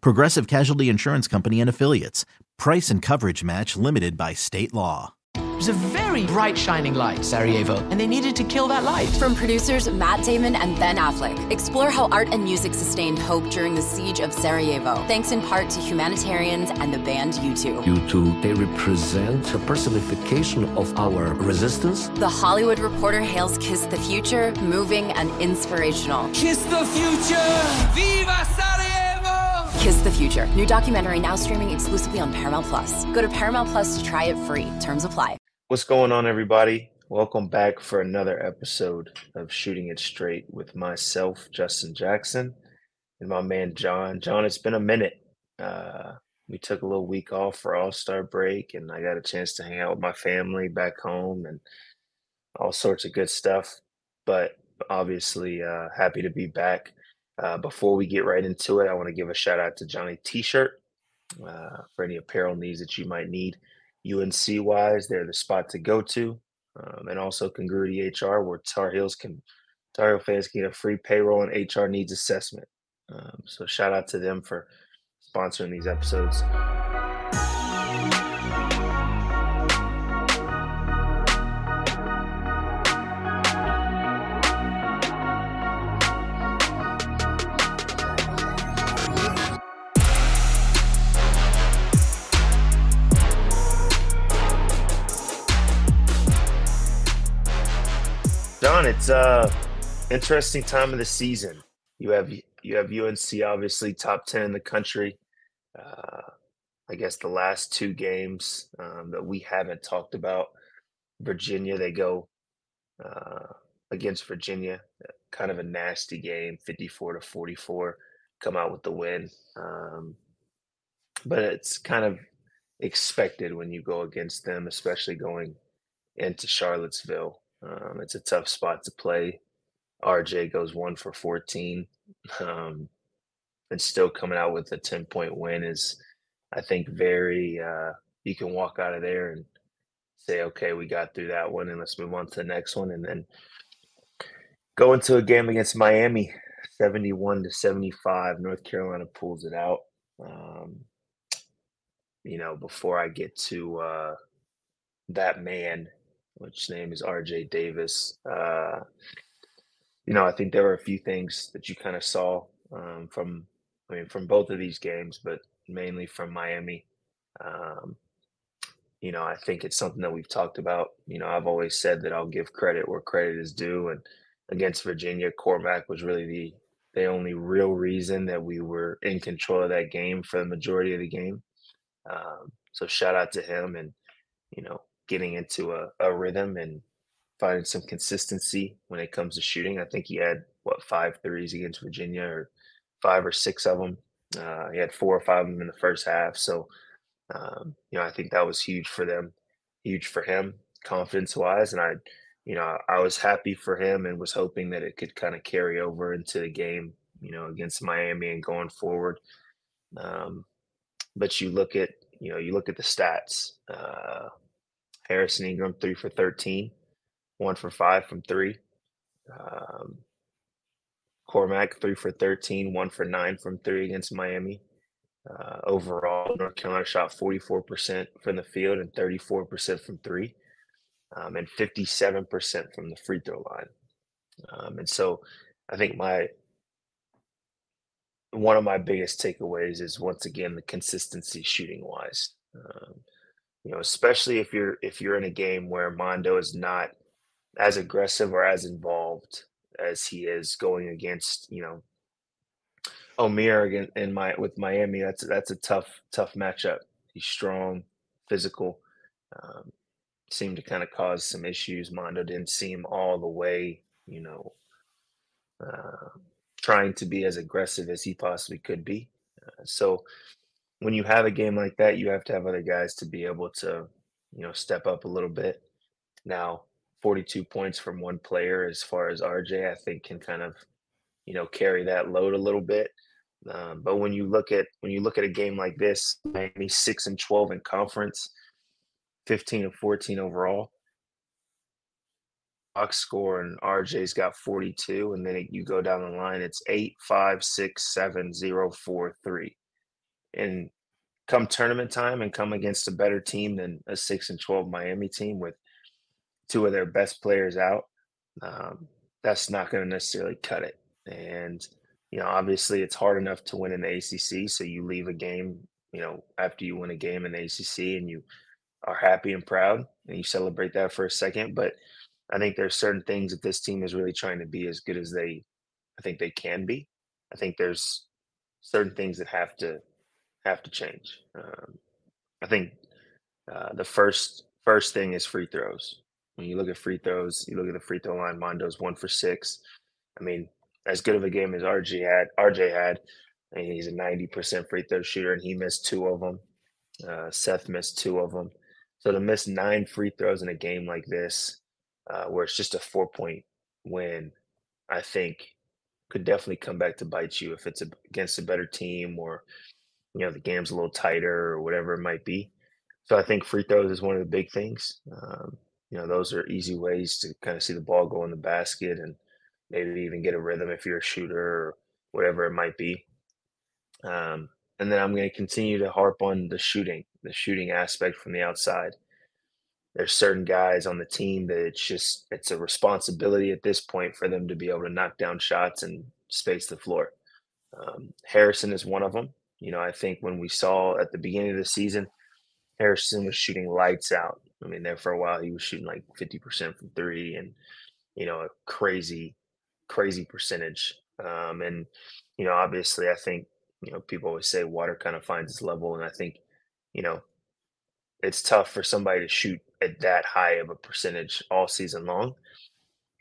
Progressive Casualty Insurance Company and Affiliates. Price and coverage match limited by state law. It was a very bright, shining light, Sarajevo, and they needed to kill that light. From producers Matt Damon and Ben Affleck, explore how art and music sustained hope during the siege of Sarajevo, thanks in part to humanitarians and the band U2. U2, they represent a personification of our resistance. The Hollywood Reporter hails Kiss the Future, moving and inspirational. Kiss the future! Viva Sarajevo! Kiss the Future, new documentary now streaming exclusively on Paramount Plus. Go to Paramount Plus to try it free. Terms apply. What's going on, everybody? Welcome back for another episode of Shooting It Straight with myself, Justin Jackson, and my man John. John, it's been a minute. Uh, we took a little week off for All Star break, and I got a chance to hang out with my family back home and all sorts of good stuff. But obviously, uh, happy to be back. Uh, before we get right into it, I want to give a shout out to Johnny T shirt uh, for any apparel needs that you might need. UNC wise, they're the spot to go to. Um, and also Congruity HR, where Tar Heels can Tar Heel fans can get a free payroll and HR needs assessment. Um, so shout out to them for sponsoring these episodes. It's uh interesting time of the season. You have you have UNC obviously top ten in the country. Uh, I guess the last two games um, that we haven't talked about, Virginia they go uh, against Virginia, kind of a nasty game, fifty-four to forty-four, come out with the win. Um, but it's kind of expected when you go against them, especially going into Charlottesville. Um, it's a tough spot to play. RJ goes one for 14. Um, and still coming out with a 10 point win is, I think, very, uh, you can walk out of there and say, okay, we got through that one and let's move on to the next one. And then go into a game against Miami, 71 to 75. North Carolina pulls it out. Um, you know, before I get to uh, that man which name is RJ Davis. Uh, you know, I think there were a few things that you kind of saw um, from, I mean, from both of these games, but mainly from Miami. Um, you know, I think it's something that we've talked about. You know, I've always said that I'll give credit where credit is due, and against Virginia, Cormac was really the the only real reason that we were in control of that game for the majority of the game. Um, so shout out to him, and you know, getting into a, a rhythm and finding some consistency when it comes to shooting. I think he had what five threes against Virginia, or five or six of them. Uh, he had four or five of them in the first half. So, um, you know, I think that was huge for them, huge for him, confidence wise. And I, you know, I was happy for him and was hoping that it could kind of carry over into the game, you know, against Miami and going forward. Um, but you look at, you know, you look at the stats. Uh, Harrison Ingram, three for 13, one for five from three. Um, Cormac, three for 13, one for nine from three against Miami. Uh, overall, North Carolina shot 44% from the field and 34% from three, um, and 57% from the free throw line. Um, and so I think my one of my biggest takeaways is once again the consistency shooting wise. Um, you know, especially if you're if you're in a game where Mondo is not as aggressive or as involved as he is going against, you know, Omier again in my with Miami. That's that's a tough tough matchup. He's strong, physical. Um, seemed to kind of cause some issues. Mondo didn't seem all the way, you know, uh, trying to be as aggressive as he possibly could be. Uh, so when you have a game like that, you have to have other guys to be able to, you know, step up a little bit. Now, 42 points from one player, as far as RJ, I think can kind of, you know, carry that load a little bit. Um, but when you look at when you look at a game like this, Miami six and 12 in conference, 15 and 14 overall. Box score and RJ's got 42, and then you go down the line, it's eight, five, six, seven, zero, four, three. And come tournament time and come against a better team than a six and 12 Miami team with two of their best players out, um, that's not going to necessarily cut it. And, you know, obviously it's hard enough to win in the ACC. So you leave a game, you know, after you win a game in the ACC and you are happy and proud and you celebrate that for a second. But I think there's certain things that this team is really trying to be as good as they, I think they can be. I think there's certain things that have to have to change. Um, I think uh, the first first thing is free throws. When you look at free throws, you look at the free throw line. Mondo's one for six. I mean, as good of a game as RJ had, RJ had, mean, he's a ninety percent free throw shooter, and he missed two of them. Uh, Seth missed two of them. So to miss nine free throws in a game like this, uh, where it's just a four point win, I think could definitely come back to bite you if it's a, against a better team or you know the game's a little tighter or whatever it might be. So I think free throws is one of the big things. Um, you know, those are easy ways to kind of see the ball go in the basket and maybe even get a rhythm if you're a shooter or whatever it might be. Um, and then I'm going to continue to harp on the shooting, the shooting aspect from the outside. There's certain guys on the team that it's just it's a responsibility at this point for them to be able to knock down shots and space the floor. Um, Harrison is one of them. You know, I think when we saw at the beginning of the season, Harrison was shooting lights out. I mean, there for a while he was shooting like 50% from three and, you know, a crazy, crazy percentage. Um, and, you know, obviously I think you know, people always say water kind of finds its level, and I think, you know, it's tough for somebody to shoot at that high of a percentage all season long.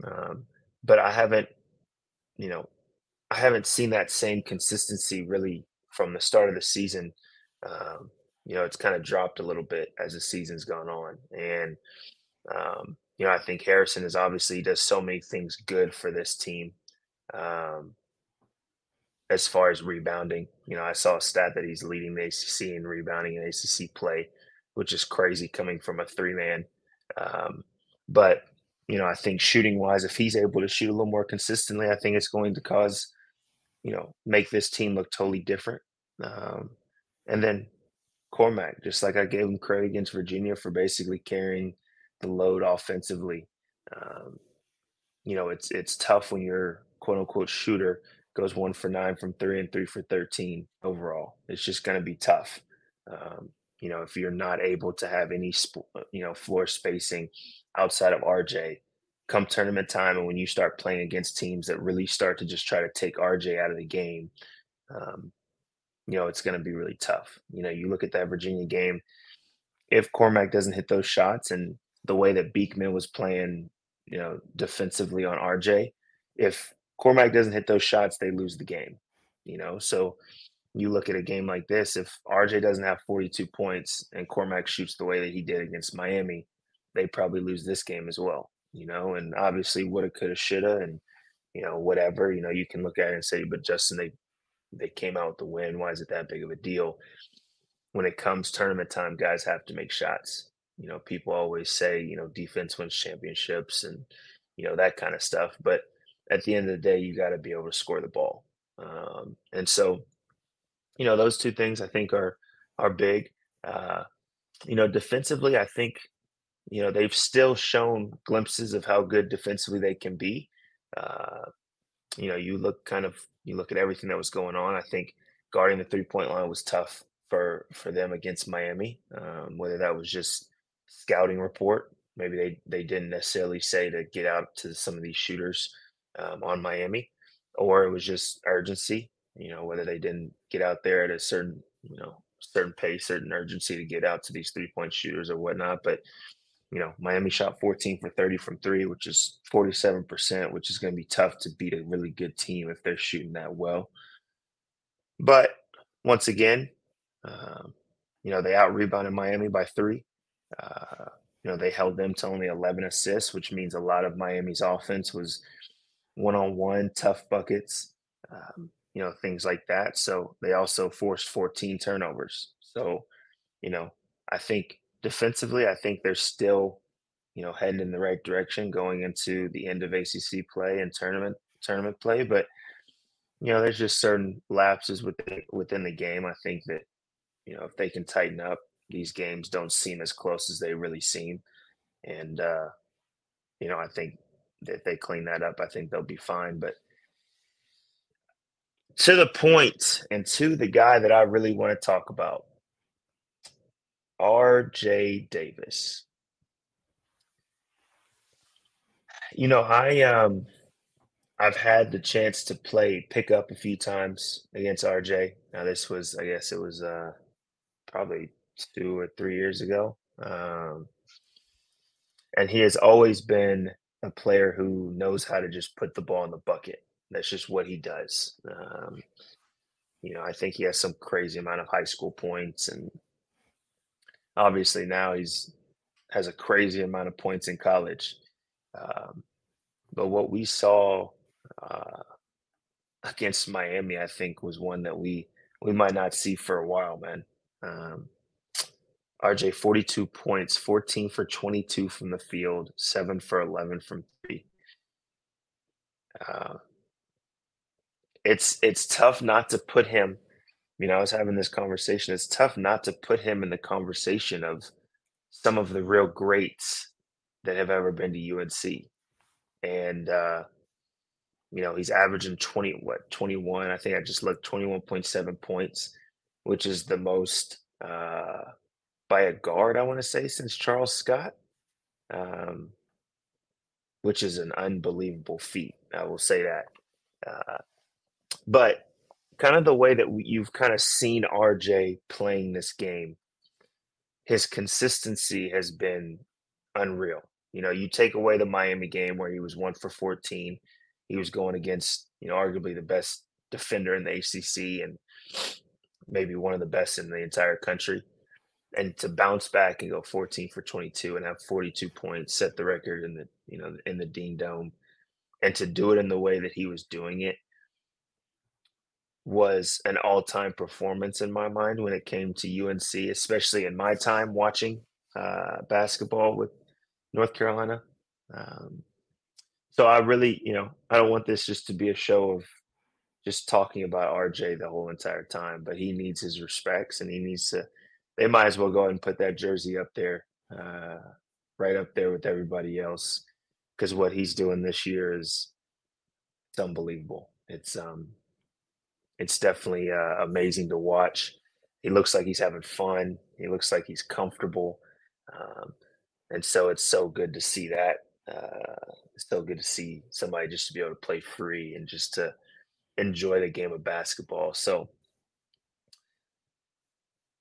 Um, but I haven't, you know, I haven't seen that same consistency really from the start of the season. Um, you know, it's kind of dropped a little bit as the season's gone on, and um, you know, I think Harrison is obviously does so many things good for this team. Um, as far as rebounding. You know, I saw a stat that he's leading the ACC in rebounding in ACC play, which is crazy coming from a three man. Um, but you know, I think shooting wise, if he's able to shoot a little more consistently, I think it's going to cause, you know, make this team look totally different. Um, and then Cormac, just like I gave him credit against Virginia for basically carrying the load offensively. Um, you know, it's it's tough when you're quote unquote shooter goes one for nine from three and three for 13 overall. It's just going to be tough. Um, you know, if you're not able to have any, uh, you know, floor spacing outside of RJ come tournament time, and when you start playing against teams that really start to just try to take RJ out of the game, um, you know, it's going to be really tough. You know, you look at that Virginia game, if Cormac doesn't hit those shots and the way that Beekman was playing, you know, defensively on RJ, if Cormac doesn't hit those shots, they lose the game. You know, so you look at a game like this, if RJ doesn't have 42 points and Cormac shoots the way that he did against Miami, they probably lose this game as well. You know, and obviously woulda, coulda, shoulda, and you know, whatever. You know, you can look at it and say, but Justin, they they came out with the win. Why is it that big of a deal? When it comes tournament time, guys have to make shots. You know, people always say, you know, defense wins championships and you know that kind of stuff. But at the end of the day, you got to be able to score the ball. Um, and so, you know, those two things I think are are big. Uh, you know, defensively, I think you know they've still shown glimpses of how good defensively they can be. Uh, you know, you look kind of you look at everything that was going on. I think guarding the three point line was tough for for them against Miami. Um, whether that was just scouting report, maybe they they didn't necessarily say to get out to some of these shooters um, on Miami, or it was just urgency. You know, whether they didn't get out there at a certain you know certain pace, certain urgency to get out to these three point shooters or whatnot. But you know, Miami shot 14 for 30 from three, which is 47%, which is going to be tough to beat a really good team if they're shooting that well. But once again, um, you know, they out rebounded Miami by three. Uh, you know, they held them to only 11 assists, which means a lot of Miami's offense was one on one, tough buckets, um, you know, things like that. So they also forced 14 turnovers. So, you know, I think defensively, I think they're still, you know, heading in the right direction going into the end of ACC play and tournament tournament play. But you know, there's just certain lapses within within the game. I think that you know if they can tighten up, these games don't seem as close as they really seem. And uh, you know, I think that they clean that up, I think they'll be fine. But to the point and to the guy that I really want to talk about, RJ Davis. You know, I um I've had the chance to play pickup a few times against RJ. Now this was I guess it was uh probably two or three years ago. Um and he has always been a player who knows how to just put the ball in the bucket. That's just what he does. Um, you know, I think he has some crazy amount of high school points and obviously now he's has a crazy amount of points in college. Um, but what we saw uh, against Miami, I think, was one that we we might not see for a while, man. Um, RJ, 42 points, 14 for 22 from the field, 7 for 11 from three. Uh, it's it's tough not to put him you know, I was having this conversation. It's tough not to put him in the conversation of some of the real greats that have ever been to UNC. And uh, you know, he's averaging 20 what 21. I think I just looked 21.7 points, which is the most uh by a guard, I want to say, since Charles Scott. Um, which is an unbelievable feat. I will say that. Uh, but kind of the way that you've kind of seen RJ playing this game, his consistency has been unreal. You know, you take away the Miami game where he was one for 14, he was going against, you know, arguably the best defender in the ACC and maybe one of the best in the entire country. And to bounce back and go 14 for 22 and have 42 points, set the record in the, you know, in the Dean Dome, and to do it in the way that he was doing it was an all-time performance in my mind when it came to UNC, especially in my time watching uh, basketball with North Carolina. Um, so I really, you know, I don't want this just to be a show of just talking about RJ the whole entire time, but he needs his respects and he needs to. They might as well go ahead and put that jersey up there, uh, right up there with everybody else, because what he's doing this year is it's unbelievable. It's um, it's definitely uh, amazing to watch. He looks like he's having fun. He looks like he's comfortable, um, and so it's so good to see that. Uh, it's so good to see somebody just to be able to play free and just to enjoy the game of basketball. So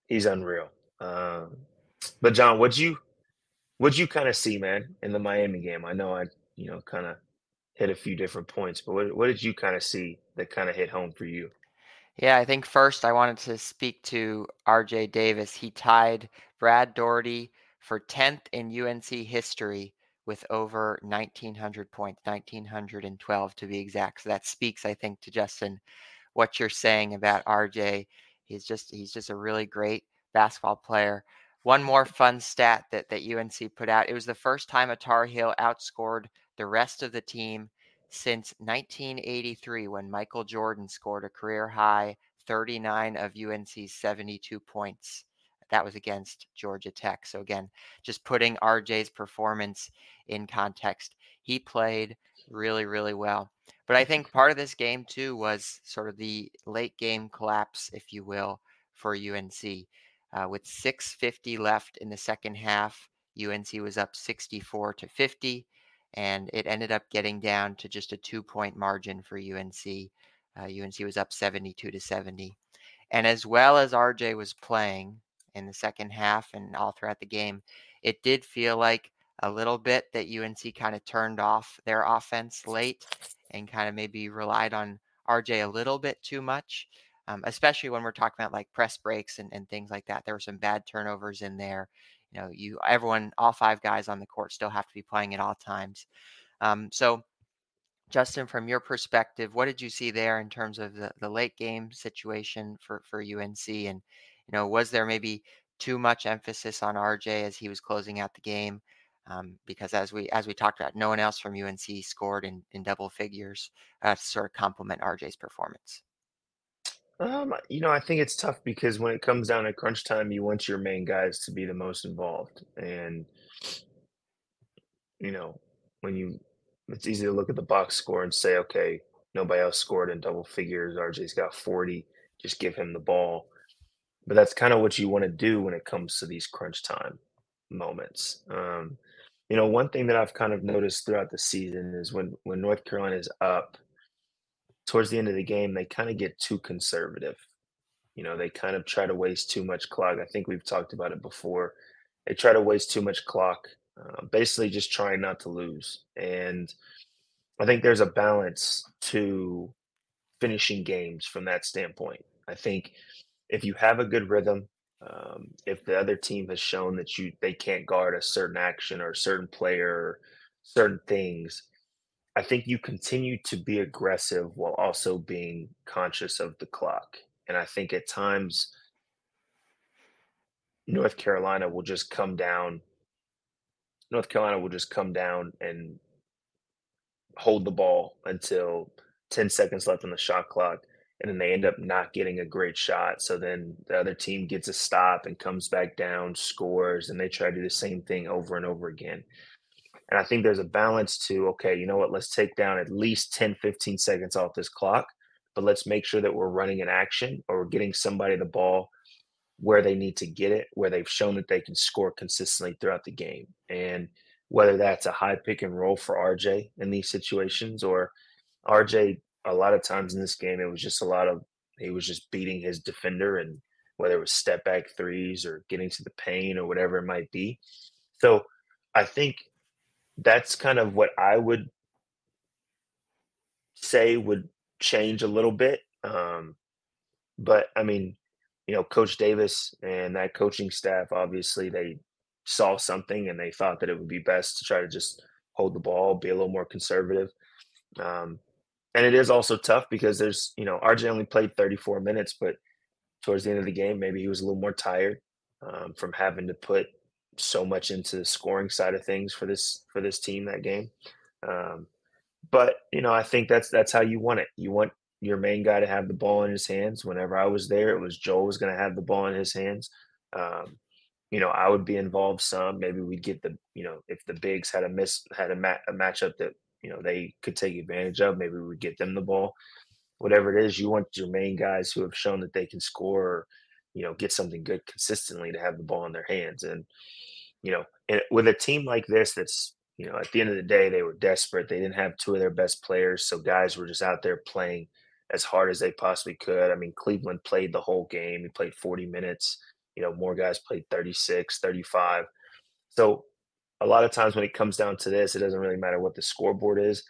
he's unreal. Um, but John, what'd you what'd you kind of see, man, in the Miami game? I know I you know kind of hit a few different points, but what what did you kind of see that kind of hit home for you? Yeah, I think first I wanted to speak to RJ Davis. He tied Brad Daugherty for 10th in UNC history with over 1900 points, 1912 to be exact. So that speaks, I think, to Justin what you're saying about RJ. He's just he's just a really great basketball player. One more fun stat that that UNC put out. It was the first time a Tar Heel outscored the rest of the team since 1983 when Michael Jordan scored a career high 39 of UNC's 72 points. That was against Georgia Tech. So, again, just putting RJ's performance in context, he played really, really well. But I think part of this game too was sort of the late game collapse, if you will, for UNC. Uh, with 6:50 left in the second half, UNC was up 64 to 50, and it ended up getting down to just a two-point margin for UNC. Uh, UNC was up 72 to 70, and as well as RJ was playing in the second half and all throughout the game, it did feel like a little bit that UNC kind of turned off their offense late and kind of maybe relied on RJ a little bit too much um, especially when we're talking about like press breaks and, and things like that. There were some bad turnovers in there. You know, you everyone, all five guys on the court still have to be playing at all times. Um, so, Justin, from your perspective, what did you see there in terms of the, the late game situation for for UNC? And you know, was there maybe too much emphasis on RJ as he was closing out the game? Um, because as we as we talked about, no one else from UNC scored in, in double figures uh, to sort of complement RJ's performance. Um, you know, I think it's tough because when it comes down to crunch time, you want your main guys to be the most involved. And, you know, when you, it's easy to look at the box score and say, okay, nobody else scored in double figures. RJ's got 40, just give him the ball. But that's kind of what you want to do when it comes to these crunch time moments. Um, you know, one thing that I've kind of noticed throughout the season is when when North Carolina is up, towards the end of the game, they kind of get too conservative. You know, they kind of try to waste too much clock. I think we've talked about it before. They try to waste too much clock, uh, basically just trying not to lose. And I think there's a balance to finishing games from that standpoint. I think if you have a good rhythm, um, if the other team has shown that you they can't guard a certain action or a certain player or certain things, I think you continue to be aggressive while also being conscious of the clock. And I think at times North Carolina will just come down. North Carolina will just come down and hold the ball until 10 seconds left on the shot clock. And then they end up not getting a great shot. So then the other team gets a stop and comes back down, scores, and they try to do the same thing over and over again. And I think there's a balance to, okay, you know what, let's take down at least 10, 15 seconds off this clock, but let's make sure that we're running an action or getting somebody the ball where they need to get it, where they've shown that they can score consistently throughout the game. And whether that's a high pick and roll for RJ in these situations or RJ, a lot of times in this game, it was just a lot of, he was just beating his defender and whether it was step back threes or getting to the paint or whatever it might be. So I think that's kind of what I would say would change a little bit. Um, but I mean, you know, Coach Davis and that coaching staff, obviously, they saw something and they thought that it would be best to try to just hold the ball, be a little more conservative. Um, and it is also tough because there's, you know, RJ only played 34 minutes, but towards the end of the game, maybe he was a little more tired um, from having to put so much into the scoring side of things for this for this team that game. Um, but you know, I think that's that's how you want it. You want your main guy to have the ball in his hands. Whenever I was there, it was Joel was going to have the ball in his hands. Um, you know, I would be involved some. Maybe we'd get the you know if the bigs had a miss had a, a matchup that you know they could take advantage of. Maybe we'd get them the ball. Whatever it is, you want your main guys who have shown that they can score. Or, you know, get something good consistently to have the ball in their hands. And you know, with a team like this, that's you know, at the end of the day, they were desperate. They didn't have two of their best players, so guys were just out there playing as hard as they possibly could. I mean, Cleveland played the whole game. He played 40 minutes. You know, more guys played 36, 35. So a lot of times when it comes down to this, it doesn't really matter what the scoreboard is.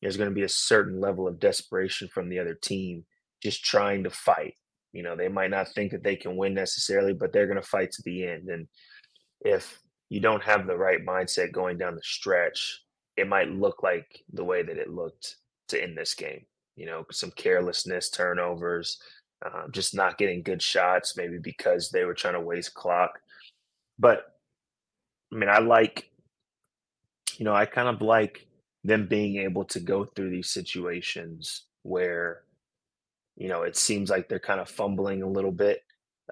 There's going to be a certain level of desperation from the other team just trying to fight. You know, they might not think that they can win necessarily, but they're going to fight to the end. And if you don't have the right mindset going down the stretch, it might look like the way that it looked to end this game. You know, some carelessness, turnovers, uh, just not getting good shots, maybe because they were trying to waste clock. But I mean, I like, you know, I kind of like them being able to go through these situations where, you know, it seems like they're kind of fumbling a little bit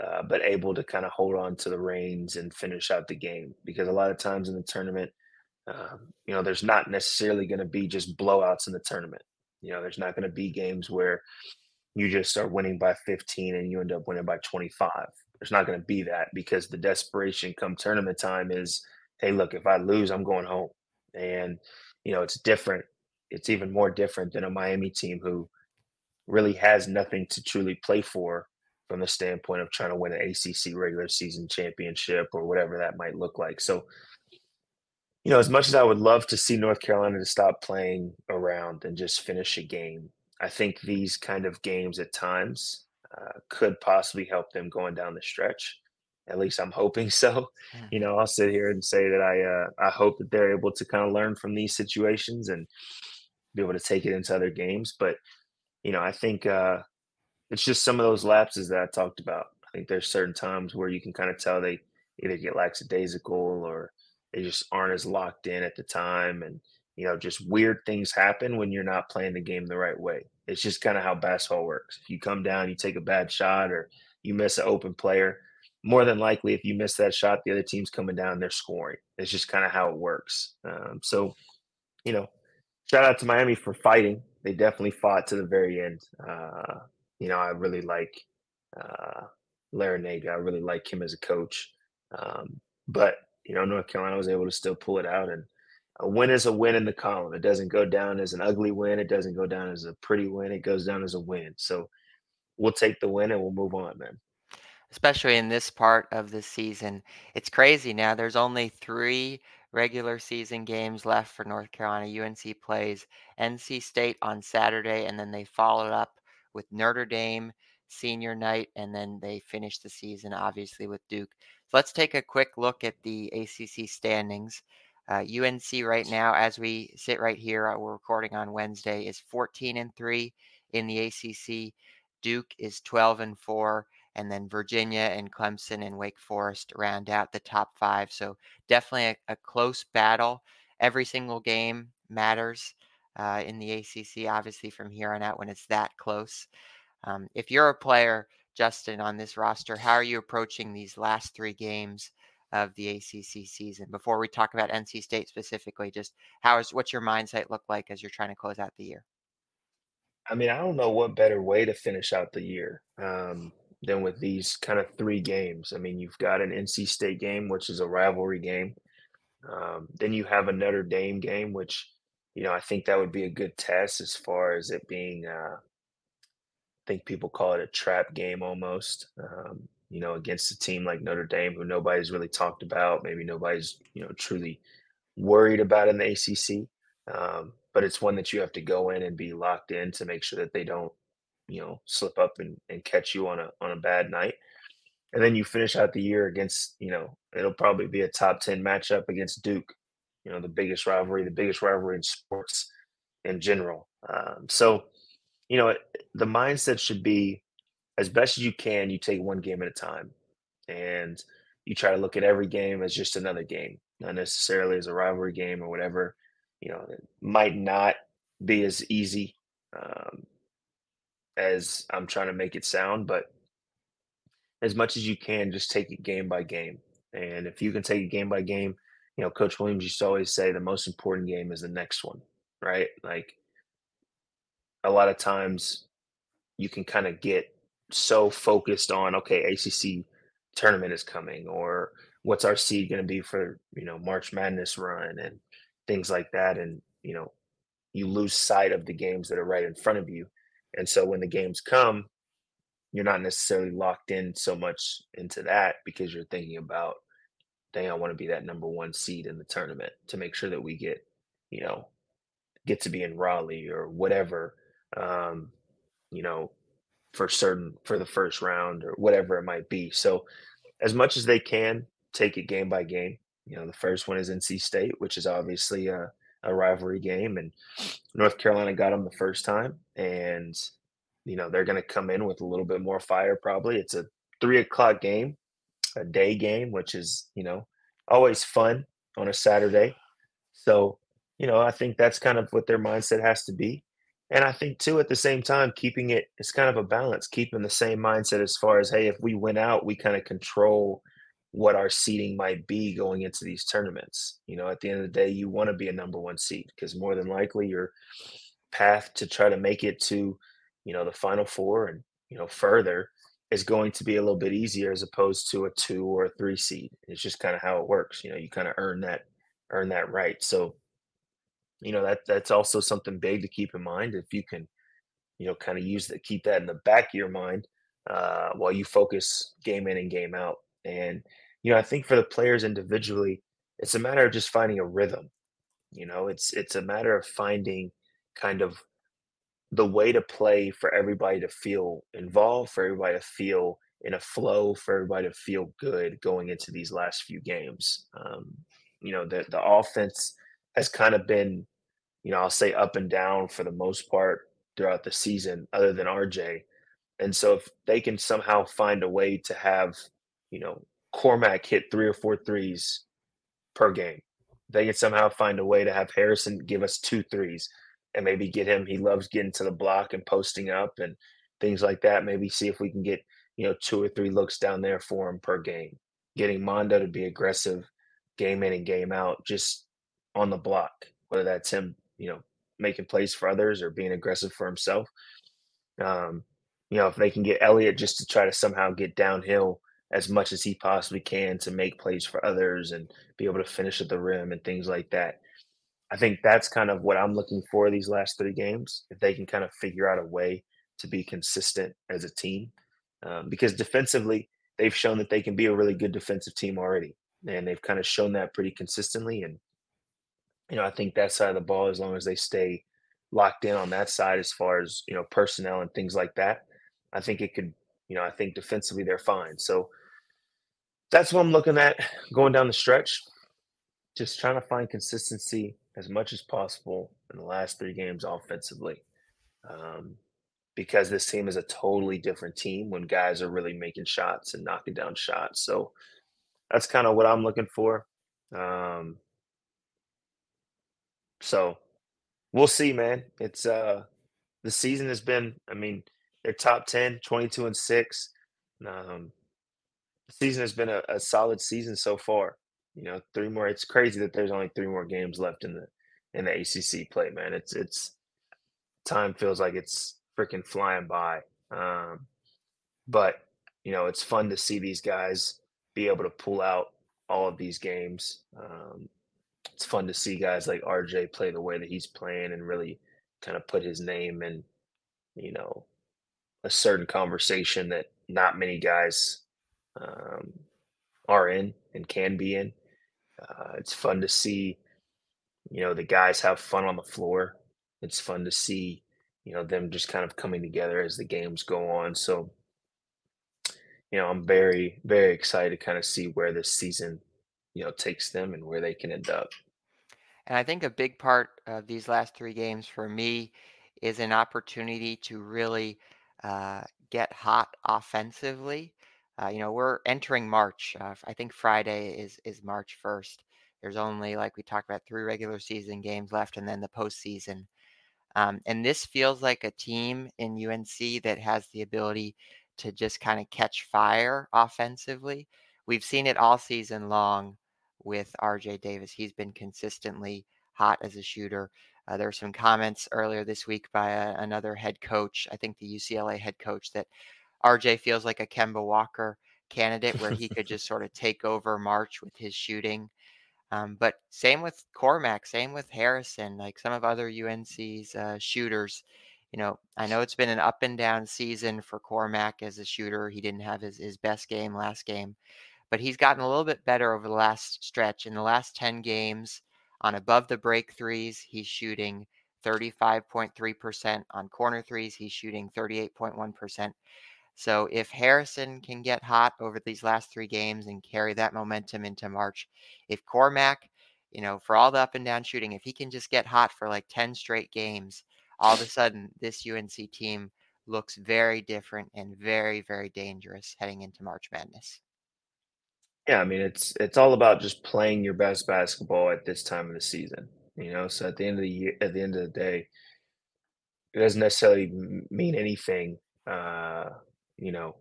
uh, but able to kind of hold on to the reins and finish out the game. Because a lot of times in the tournament, um, you know, there's not necessarily going to be just blowouts in the tournament. You know, there's not going to be games where you just start winning by 15 and you end up winning by 25. There's not going to be that because the desperation come tournament time is, hey, look, if I lose, I'm going home. And, you know, it's different. It's even more different than a Miami team who really has nothing to truly play for from the standpoint of trying to win an ACC regular season championship or whatever that might look like. So, you know, as much as I would love to see North Carolina to stop playing around and just finish a game, I think these kind of games at times uh, could possibly help them going down the stretch. At least I'm hoping so. Mm. You know, I'll sit here and say that I uh, I hope that they're able to kind of learn from these situations and be able to take it into other games. But you know, I think uh, it's just some of those lapses that I talked about. I think there's certain times where you can kind of tell they either get lackadaisical or they just aren't as locked in at the time, and you know, just weird things happen when you're not playing the game the right way. It's just kind of how basketball works. If you come down, you take a bad shot, or you miss an open player, more than likely, if you miss that shot, the other team's coming down, they're scoring. It's just kind of how it works. Um, so, you know, shout out to Miami for fighting. They definitely fought to the very end. Uh, you know, I really like uh, Larranaga. I really like him as a coach. Um, but you know, North Carolina was able to still pull it out, and a win is a win in the column. It doesn't go down as an ugly win. It doesn't go down as a pretty win. It goes down as a win. So we'll take the win and we'll move on, man. especially in this part of the season. It's crazy now. There's only three regular season games left for North Carolina. UNC plays NC State on Saturday, and then they follow it up with Notre Dame senior night, and then they finish the season obviously with Duke. So let's take a quick look at the ACC standings. Uh, UNC right now, as we sit right here, uh, we're recording on Wednesday, is 14 and three in the ACC. Duke is 12 and four and then Virginia and Clemson and Wake Forest round out the top five. So definitely a, a close battle. Every single game matters uh, in the ACC, obviously from here on out when it's that close. Um, if you're a player, Justin, on this roster, how are you approaching these last three games of the ACC season? Before we talk about NC State specifically, just how is what's your mindset look like as you're trying to close out the year? I mean, I don't know what better way to finish out the year um, than with these kind of three games. I mean, you've got an NC State game, which is a rivalry game. Um, then you have a Notre Dame game, which, you know, I think that would be a good test as far as it being, uh, I think people call it a trap game almost, um, you know, against a team like Notre Dame, who nobody's really talked about. Maybe nobody's, you know, truly worried about in the ACC. Um, but it's one that you have to go in and be locked in to make sure that they don't, you know, slip up and, and catch you on a on a bad night. And then you finish out the year against, you know, it'll probably be a top 10 matchup against Duke, you know, the biggest rivalry, the biggest rivalry in sports in general. Um, so, you know, the mindset should be as best as you can, you take one game at a time and you try to look at every game as just another game, not necessarily as a rivalry game or whatever. You know, it might not be as easy um, as I'm trying to make it sound, but as much as you can, just take it game by game. And if you can take it game by game, you know, Coach Williams used to always say the most important game is the next one, right? Like a lot of times you can kind of get so focused on, okay, ACC tournament is coming or what's our seed going to be for, you know, March Madness run and things like that. And, you know, you lose sight of the games that are right in front of you. And so when the games come, you're not necessarily locked in so much into that because you're thinking about, dang, I want to be that number one seed in the tournament to make sure that we get, you know, get to be in Raleigh or whatever, um, you know, for certain for the first round or whatever it might be. So as much as they can, take it game by game. You know, the first one is NC State, which is obviously a, a rivalry game, and North Carolina got them the first time, and you know they're going to come in with a little bit more fire. Probably it's a three o'clock game, a day game, which is you know always fun on a Saturday. So you know I think that's kind of what their mindset has to be. And I think too, at the same time, keeping it, it's kind of a balance, keeping the same mindset as far as, hey, if we win out, we kind of control what our seating might be going into these tournaments. You know, at the end of the day, you want to be a number one seed because more than likely you're path to try to make it to, you know, the final four and, you know, further is going to be a little bit easier as opposed to a two or a three seed. It's just kind of how it works. You know, you kind of earn that earn that right. So, you know, that that's also something big to keep in mind. If you can, you know, kind of use that, keep that in the back of your mind uh, while you focus game in and game out. And you know, I think for the players individually, it's a matter of just finding a rhythm. You know, it's it's a matter of finding kind of the way to play for everybody to feel involved, for everybody to feel in a flow, for everybody to feel good going into these last few games. Um, you know, the the offense has kind of been, you know, I'll say up and down for the most part throughout the season, other than RJ. And so if they can somehow find a way to have, you know, Cormac hit three or four threes per game, they can somehow find a way to have Harrison give us two threes and maybe get him. He loves getting to the block and posting up and things like that. Maybe see if we can get, you know, two or three looks down there for him per game. Getting Mondo to be aggressive game in and game out, just on the block, whether that's him, you know, making plays for others or being aggressive for himself. Um, you know, if they can get Elliot just to try to somehow get downhill as much as he possibly can to make plays for others and be able to finish at the rim and things like that. I think that's kind of what I'm looking for these last three games. If they can kind of figure out a way to be consistent as a team, um, because defensively they've shown that they can be a really good defensive team already, and they've kind of shown that pretty consistently. And you know, I think that side of the ball, as long as they stay locked in on that side, as far as you know, personnel and things like that, I think it could. You know, I think defensively they're fine. So that's what I'm looking at going down the stretch. Just trying to find consistency as much as possible in the last three games offensively. Um, because this team is a totally different team when guys are really making shots and knocking down shots. So that's kind of what I'm looking for. Um, so we'll see, man. It's uh the season has been, I mean, they're top 10, 22 and 6. Um, the season has been a, a solid season so far. You know, three more. It's crazy that there's only three more games left in the in the ACC play, man. It's it's time feels like it's freaking flying by. Um, but you know, it's fun to see these guys be able to pull out all of these games. Um, it's fun to see guys like RJ play the way that he's playing and really kind of put his name in, you know, a certain conversation that not many guys um, are in and can be in. Uh, it's fun to see, you know, the guys have fun on the floor. It's fun to see, you know, them just kind of coming together as the games go on. So, you know, I'm very, very excited to kind of see where this season, you know, takes them and where they can end up. And I think a big part of these last three games for me is an opportunity to really uh, get hot offensively. Uh, you know, we're entering March. Uh, I think Friday is is March 1st. There's only, like we talked about, three regular season games left, and then the postseason. Um, and this feels like a team in UNC that has the ability to just kind of catch fire offensively. We've seen it all season long with RJ Davis. He's been consistently hot as a shooter. Uh, there were some comments earlier this week by a, another head coach, I think the UCLA head coach, that RJ feels like a Kemba Walker candidate where he could just sort of take over March with his shooting. Um, but same with Cormac, same with Harrison, like some of other UNC's uh, shooters. You know, I know it's been an up and down season for Cormac as a shooter. He didn't have his, his best game last game, but he's gotten a little bit better over the last stretch. In the last 10 games, on above the break threes, he's shooting 35.3%. On corner threes, he's shooting 38.1%. So if Harrison can get hot over these last three games and carry that momentum into March, if Cormac, you know, for all the up and down shooting, if he can just get hot for like 10 straight games, all of a sudden this UNC team looks very different and very, very dangerous heading into March Madness. Yeah, I mean it's it's all about just playing your best basketball at this time of the season. You know, so at the end of the year, at the end of the day, it doesn't necessarily mean anything uh, you know,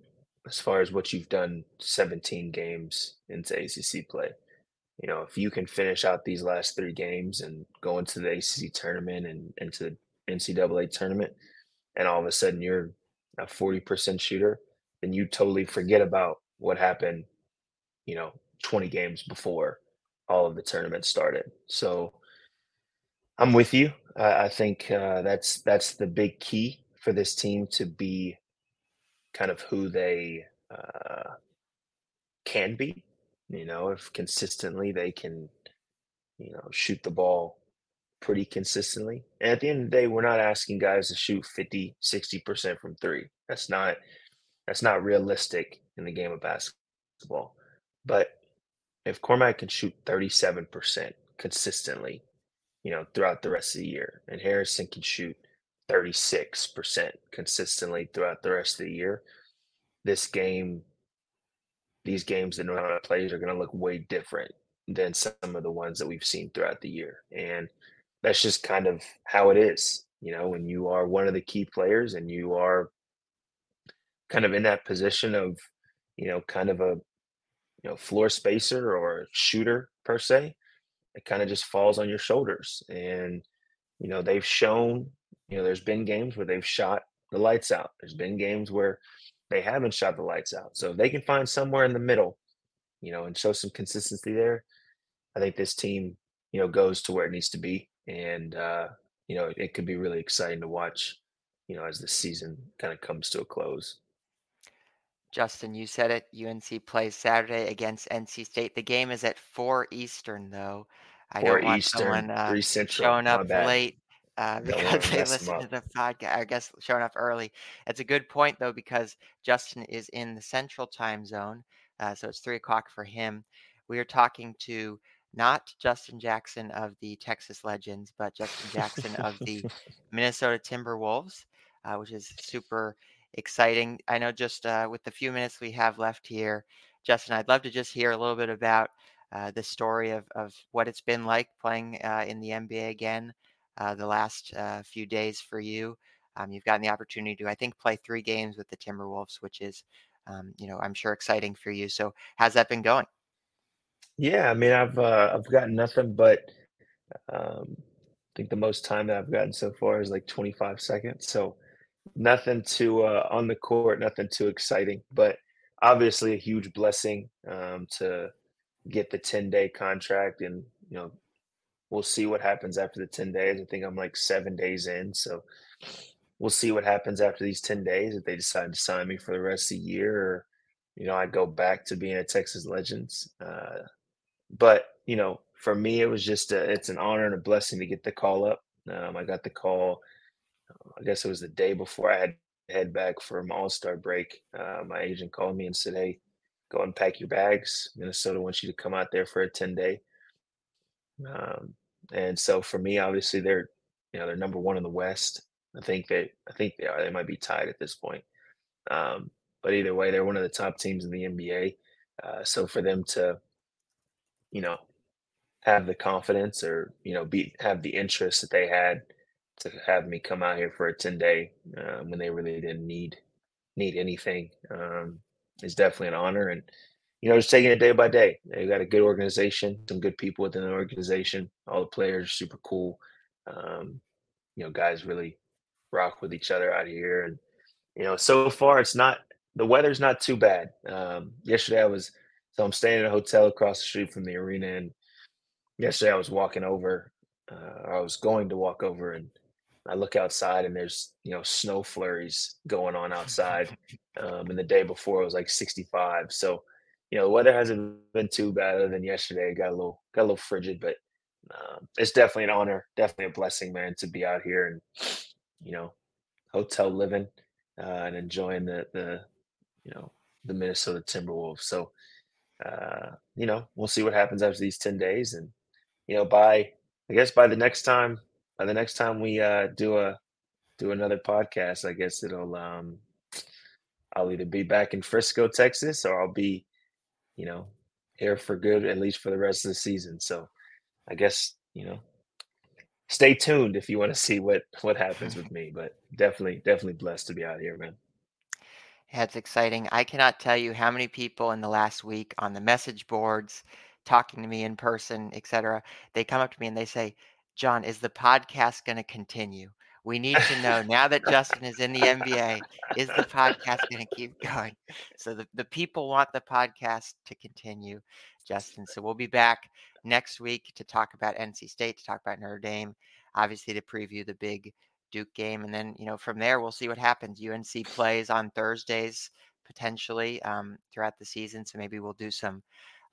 as far as what you've done 17 games into ACC play. You know, if you can finish out these last three games and go into the ACC tournament and into the NCAA tournament, and all of a sudden you're a 40% shooter, then you totally forget about what happened, you know, 20 games before all of the tournament started. So I'm with you. I, I think uh, that's that's the big key for this team to be kind of who they uh, can be. You know, if consistently they can, you know, shoot the ball pretty consistently. And at the end of the day, we're not asking guys to shoot 50, 60% from three. That's not that's not realistic in the game of basketball. But if Cormac can shoot 37% consistently, you know, throughout the rest of the year, and Harrison can shoot 36% consistently throughout the rest of the year, this game, these games that North plays are going to look way different than some of the ones that we've seen throughout the year. And that's just kind of how it is. You know, when you are one of the key players and you are kind of in that position of, you know, kind of a, you know, floor spacer or shooter per se, it kind of just falls on your shoulders. And, you know, they've shown, you know, there's been games where they've shot the lights out. There's been games where they haven't shot the lights out. So if they can find somewhere in the middle, you know, and show some consistency there, I think this team, you know, goes to where it needs to be and uh, you know it could be really exciting to watch. You know, as the season kind of comes to a close. Justin, you said it. UNC plays Saturday against NC State. The game is at four Eastern, though. I Four don't want Eastern, someone uh, three Central. showing up late uh, because they listen to the podcast. I guess showing up early. It's a good point, though, because Justin is in the Central time zone. Uh, so it's three o'clock for him. We are talking to not Justin Jackson of the Texas Legends, but Justin Jackson of the Minnesota Timberwolves, uh, which is super exciting. I know just uh, with the few minutes we have left here, Justin, I'd love to just hear a little bit about uh, the story of, of what it's been like playing uh, in the NBA again uh, the last uh, few days for you. Um, you've gotten the opportunity to, I think, play three games with the Timberwolves, which is, um, you know, I'm sure exciting for you. So, how's that been going? Yeah, I mean, I've uh, I've gotten nothing but um, I think the most time that I've gotten so far is like 25 seconds. So nothing too uh, on the court, nothing too exciting, but obviously a huge blessing um, to get the 10 day contract, and you know we'll see what happens after the 10 days. I think I'm like seven days in, so we'll see what happens after these 10 days if they decide to sign me for the rest of the year or you know i go back to being a texas legends uh, but you know for me it was just a, it's an honor and a blessing to get the call up. Um, i got the call i guess it was the day before i had to head back for my all-star break. Uh, my agent called me and said hey go and pack your bags. Minnesota wants you to come out there for a 10 day. Um, and so for me obviously they're you know they're number one in the west. I think they i think they are they might be tied at this point. Um, but either way they're one of the top teams in the nba uh, so for them to you know have the confidence or you know be have the interest that they had to have me come out here for a 10 day um, when they really didn't need need anything um, is definitely an honor. And you know just taking it day by day. They got a good organization some good people within the organization. All the players are super cool. Um, you know guys really rock with each other out here. And you know so far it's not the weather's not too bad. Um, yesterday i was so i'm staying in a hotel across the street from the arena and yesterday I was walking over, uh, I was going to walk over, and I look outside, and there's you know snow flurries going on outside. Um, and the day before it was like 65. So, you know, the weather hasn't been too bad other than yesterday. Got a little got a little frigid, but um, it's definitely an honor, definitely a blessing, man, to be out here and you know, hotel living uh, and enjoying the the you know the Minnesota Timberwolves. So, uh, you know, we'll see what happens after these 10 days and you know, by I guess by the next time by the next time we uh do a do another podcast, I guess it'll um I'll either be back in Frisco, Texas, or I'll be, you know, here for good at least for the rest of the season. So I guess, you know, stay tuned if you want to see what what happens with me, but definitely definitely blessed to be out here, man. It's exciting. I cannot tell you how many people in the last week on the message boards, talking to me in person, etc. They come up to me and they say, "John, is the podcast going to continue? We need to know now that Justin is in the NBA, is the podcast going to keep going? So the, the people want the podcast to continue, Justin. So we'll be back next week to talk about NC State, to talk about Notre Dame, obviously to preview the big Duke game. And then, you know, from there, we'll see what happens. UNC plays on Thursdays potentially um, throughout the season. So maybe we'll do some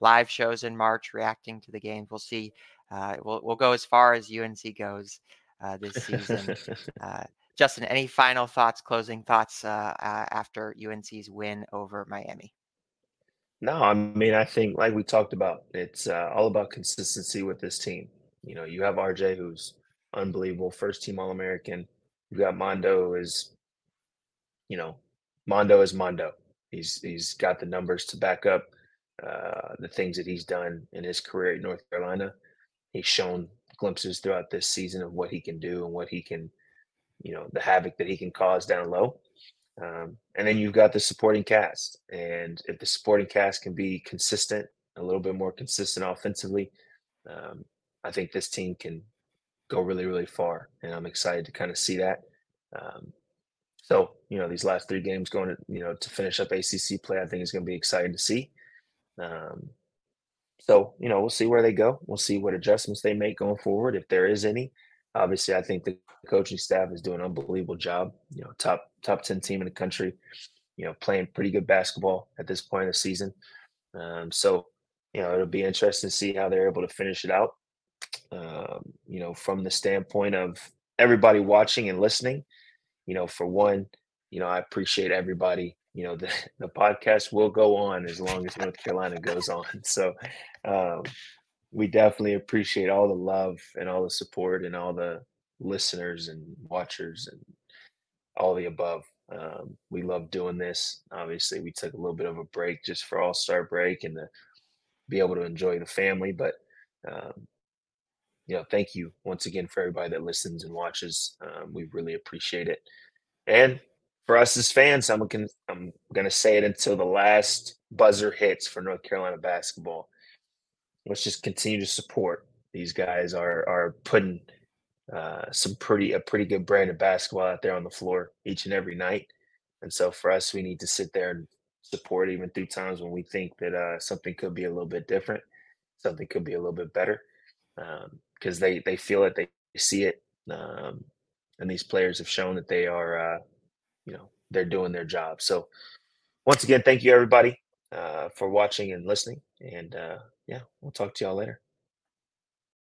live shows in March reacting to the games. We'll see. Uh, we'll, we'll go as far as UNC goes uh, this season. uh, Justin, any final thoughts, closing thoughts uh, after UNC's win over Miami? No, I mean, I think like we talked about, it's uh, all about consistency with this team. You know, you have RJ, who's unbelievable, first team All American. You've got Mondo, is, you know, Mondo is Mondo. He's he's got the numbers to back up uh, the things that he's done in his career at North Carolina. He's shown glimpses throughout this season of what he can do and what he can, you know, the havoc that he can cause down low. Um, and then you've got the supporting cast. And if the supporting cast can be consistent, a little bit more consistent offensively, um, I think this team can go really, really far. And I'm excited to kind of see that. Um, so, you know, these last three games going to, you know, to finish up ACC play, I think is going to be exciting to see. Um, so, you know, we'll see where they go. We'll see what adjustments they make going forward, if there is any. Obviously, I think the coaching staff is doing an unbelievable job. You know, top top ten team in the country. You know, playing pretty good basketball at this point of the season. Um, so, you know, it'll be interesting to see how they're able to finish it out. Um, you know, from the standpoint of everybody watching and listening. You know, for one, you know, I appreciate everybody you know the, the podcast will go on as long as north carolina goes on. So um, we definitely appreciate all the love and all the support and all the listeners and watchers and all the above. Um, we love doing this. Obviously we took a little bit of a break just for all star break and to be able to enjoy the family but um, you know thank you once again for everybody that listens and watches. Um, we really appreciate it. And for us as fans, I'm gonna I'm gonna say it until the last buzzer hits for North Carolina basketball. Let's just continue to support these guys. Are are putting uh, some pretty a pretty good brand of basketball out there on the floor each and every night. And so for us, we need to sit there and support even through times when we think that uh, something could be a little bit different, something could be a little bit better, because um, they they feel it, they see it, um, and these players have shown that they are. Uh, you know they're doing their job. So once again, thank you everybody uh, for watching and listening. And uh, yeah, we'll talk to y'all later.